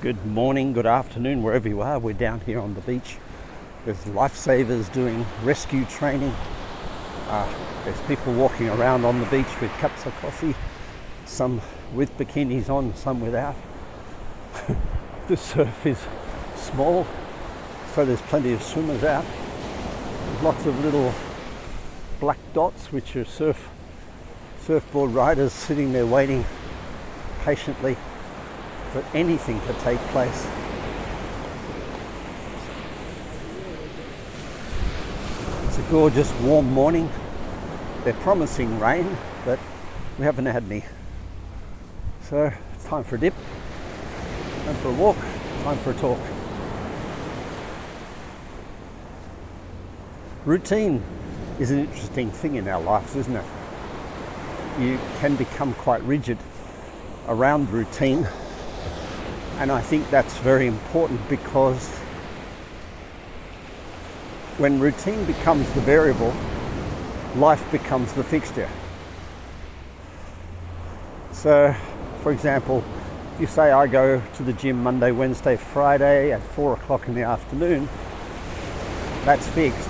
Good morning, good afternoon, wherever you are. We're down here on the beach. There's lifesavers doing rescue training. Uh, there's people walking around on the beach with cups of coffee, some with bikinis on, some without. the surf is small, so there's plenty of swimmers out. There's Lots of little black dots, which are surf surfboard riders sitting there waiting patiently for anything to take place. It's a gorgeous warm morning. They're promising rain, but we haven't had any. So it's time for a dip, time for a walk, time for a talk. Routine is an interesting thing in our lives, isn't it? You can become quite rigid around routine and I think that's very important because when routine becomes the variable, life becomes the fixture. So, for example, if you say I go to the gym Monday, Wednesday, Friday at four o'clock in the afternoon, that's fixed.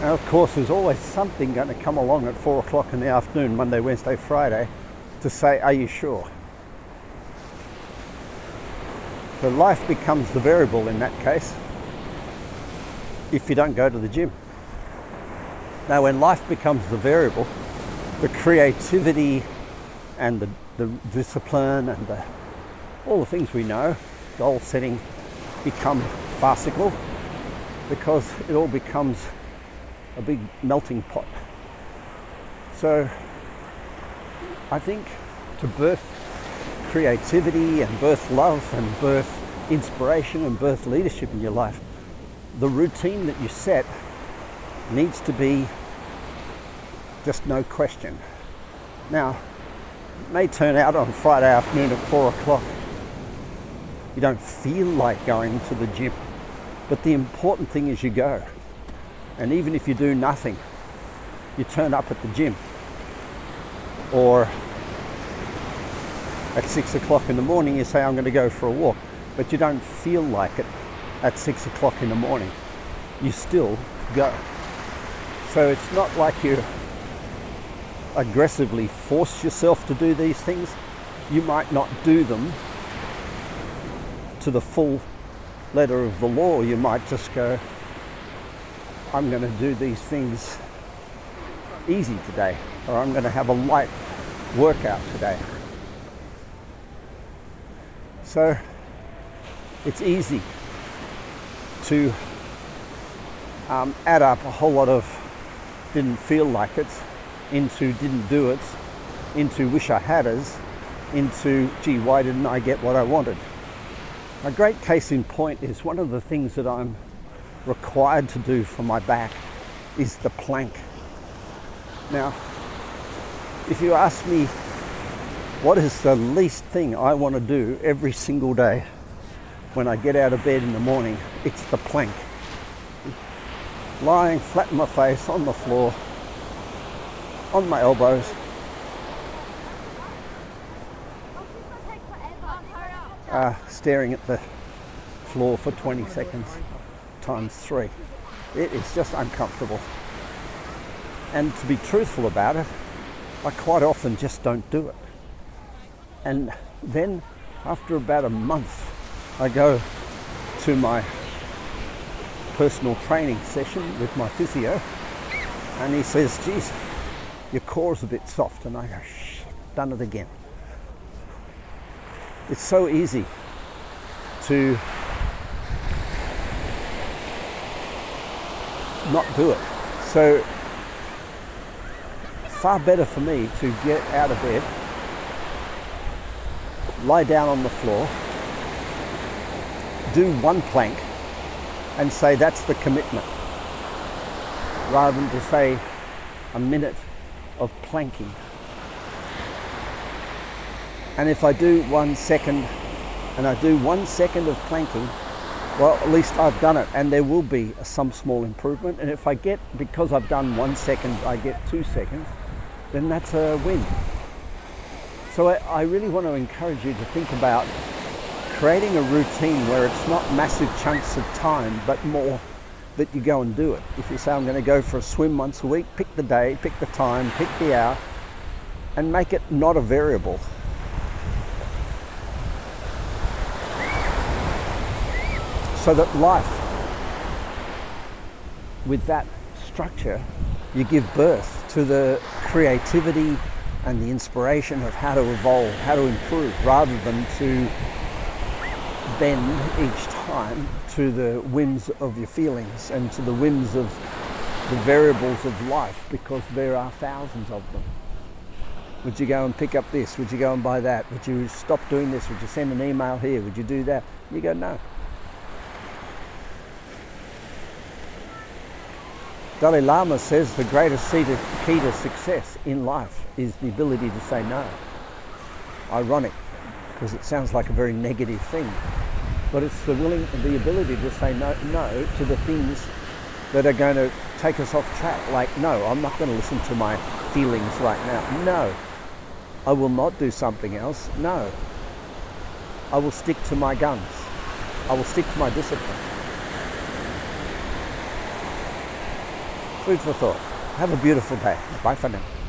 And of course, there's always something going to come along at four o'clock in the afternoon, Monday, Wednesday, Friday, to say, Are you sure? So life becomes the variable in that case if you don't go to the gym. Now, when life becomes the variable, the creativity and the, the discipline and the, all the things we know, goal setting, become farcical because it all becomes a big melting pot. So, I think to birth creativity and birth love and birth inspiration and birth leadership in your life, the routine that you set needs to be just no question. Now, it may turn out on Friday afternoon at four o'clock you don't feel like going to the gym, but the important thing is you go. And even if you do nothing, you turn up at the gym. Or at six o'clock in the morning, you say, I'm going to go for a walk, but you don't feel like it at six o'clock in the morning. You still go. So it's not like you aggressively force yourself to do these things. You might not do them to the full letter of the law. You might just go, I'm going to do these things easy today, or I'm going to have a light workout today. So it's easy to um, add up a whole lot of didn't feel like it into didn't do it into wish I had as into gee why didn't I get what I wanted? A great case in point is one of the things that I'm required to do for my back is the plank. Now if you ask me what is the least thing I want to do every single day when I get out of bed in the morning? It's the plank. Lying flat on my face on the floor, on my elbows. Uh, staring at the floor for 20 seconds times three. It is just uncomfortable. And to be truthful about it, I quite often just don't do it. And then after about a month, I go to my personal training session with my physio, and he says, Geez, your core's a bit soft. And I go, Shh, done it again. It's so easy to not do it. So, far better for me to get out of bed lie down on the floor, do one plank, and say that's the commitment, rather than to say a minute of planking. And if I do one second and I do one second of planking, well, at least I've done it, and there will be some small improvement. And if I get, because I've done one second, I get two seconds, then that's a win. So I, I really want to encourage you to think about creating a routine where it's not massive chunks of time, but more that you go and do it. If you say, I'm going to go for a swim once a week, pick the day, pick the time, pick the hour, and make it not a variable. So that life, with that structure, you give birth to the creativity and the inspiration of how to evolve, how to improve, rather than to bend each time to the whims of your feelings and to the whims of the variables of life because there are thousands of them. Would you go and pick up this? Would you go and buy that? Would you stop doing this? Would you send an email here? Would you do that? You go, no. Dalai Lama says the greatest key to success in life is the ability to say no. Ironic, because it sounds like a very negative thing, but it's the willing, the ability to say no, no to the things that are going to take us off track. Like, no, I'm not going to listen to my feelings right now. No, I will not do something else. No, I will stick to my guns. I will stick to my discipline. Food for thought. Have a beautiful day. Bye for now.